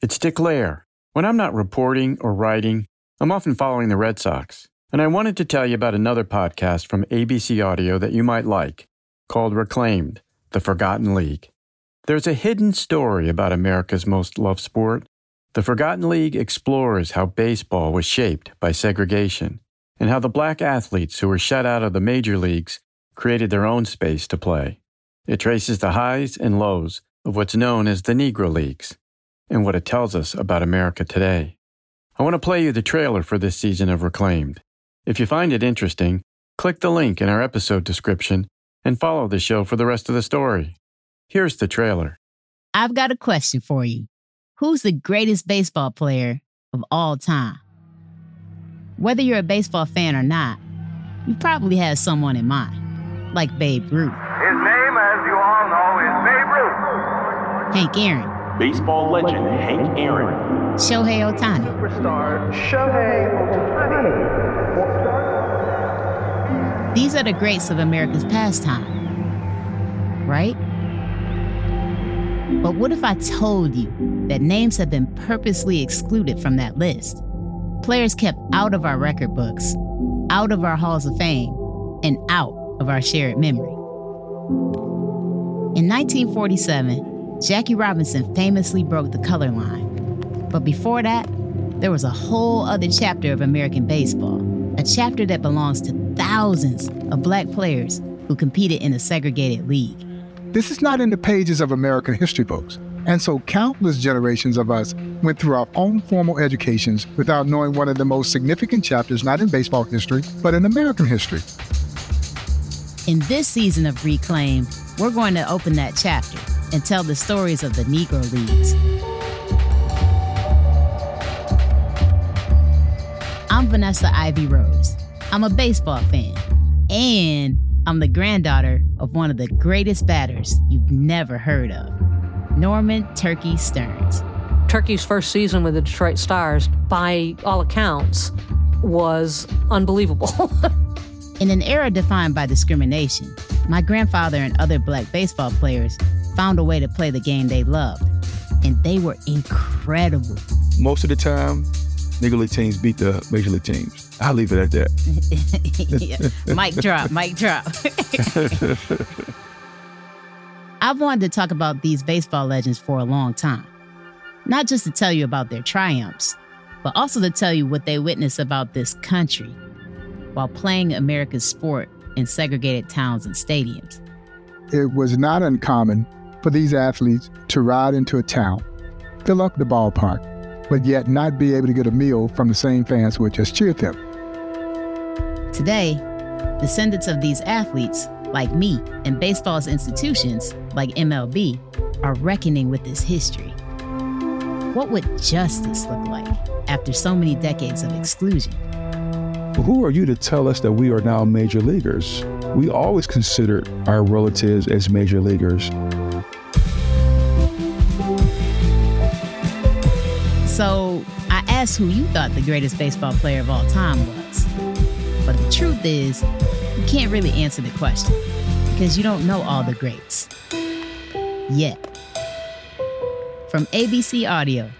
It's Dick Lair. When I'm not reporting or writing, I'm often following the Red Sox. And I wanted to tell you about another podcast from ABC Audio that you might like called Reclaimed The Forgotten League. There's a hidden story about America's most loved sport. The Forgotten League explores how baseball was shaped by segregation and how the black athletes who were shut out of the major leagues created their own space to play. It traces the highs and lows of what's known as the Negro Leagues and what it tells us about America today. I want to play you the trailer for this season of Reclaimed. If you find it interesting, click the link in our episode description and follow the show for the rest of the story. Here's the trailer. I've got a question for you. Who's the greatest baseball player of all time? Whether you're a baseball fan or not, you probably have someone in mind, like Babe Ruth. His name, as you all know, is Babe Ruth. Hank Aaron, Baseball legend Hank Aaron. Shohei Ohtani, Superstar Shohei Ohtani. These are the greats of America's pastime, right? But what if I told you that names have been purposely excluded from that list? Players kept out of our record books, out of our halls of fame, and out of our shared memory. In 1947, Jackie Robinson famously broke the color line. But before that, there was a whole other chapter of American baseball, a chapter that belongs to thousands of black players who competed in a segregated league. This is not in the pages of American history books. And so countless generations of us went through our own formal educations without knowing one of the most significant chapters, not in baseball history, but in American history. In this season of Reclaim, we're going to open that chapter and tell the stories of the Negro Leagues. I'm Vanessa Ivy Rose. I'm a baseball fan, and I'm the granddaughter of one of the greatest batters you've never heard of, Norman Turkey Stearnes. Turkey's first season with the Detroit Stars, by all accounts, was unbelievable. In an era defined by discrimination, my grandfather and other black baseball players found a way to play the game they loved, and they were incredible. Most of the time, Negro League teams beat the Major League teams. I'll leave it at that. yeah. Mic drop, mic drop. I've wanted to talk about these baseball legends for a long time. Not just to tell you about their triumphs, but also to tell you what they witnessed about this country while playing America's sport in segregated towns and stadiums. It was not uncommon for these athletes to ride into a town, fill up the ballpark, but yet not be able to get a meal from the same fans who had just cheered them. Today, descendants of these athletes, like me, and baseball's institutions, like MLB, are reckoning with this history. What would justice look like after so many decades of exclusion? Who are you to tell us that we are now major leaguers? We always considered our relatives as major leaguers. So I asked who you thought the greatest baseball player of all time was. But the truth is, you can't really answer the question because you don't know all the greats. Yet. From ABC Audio,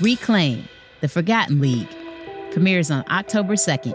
Reclaim, The Forgotten League, premieres on October 2nd,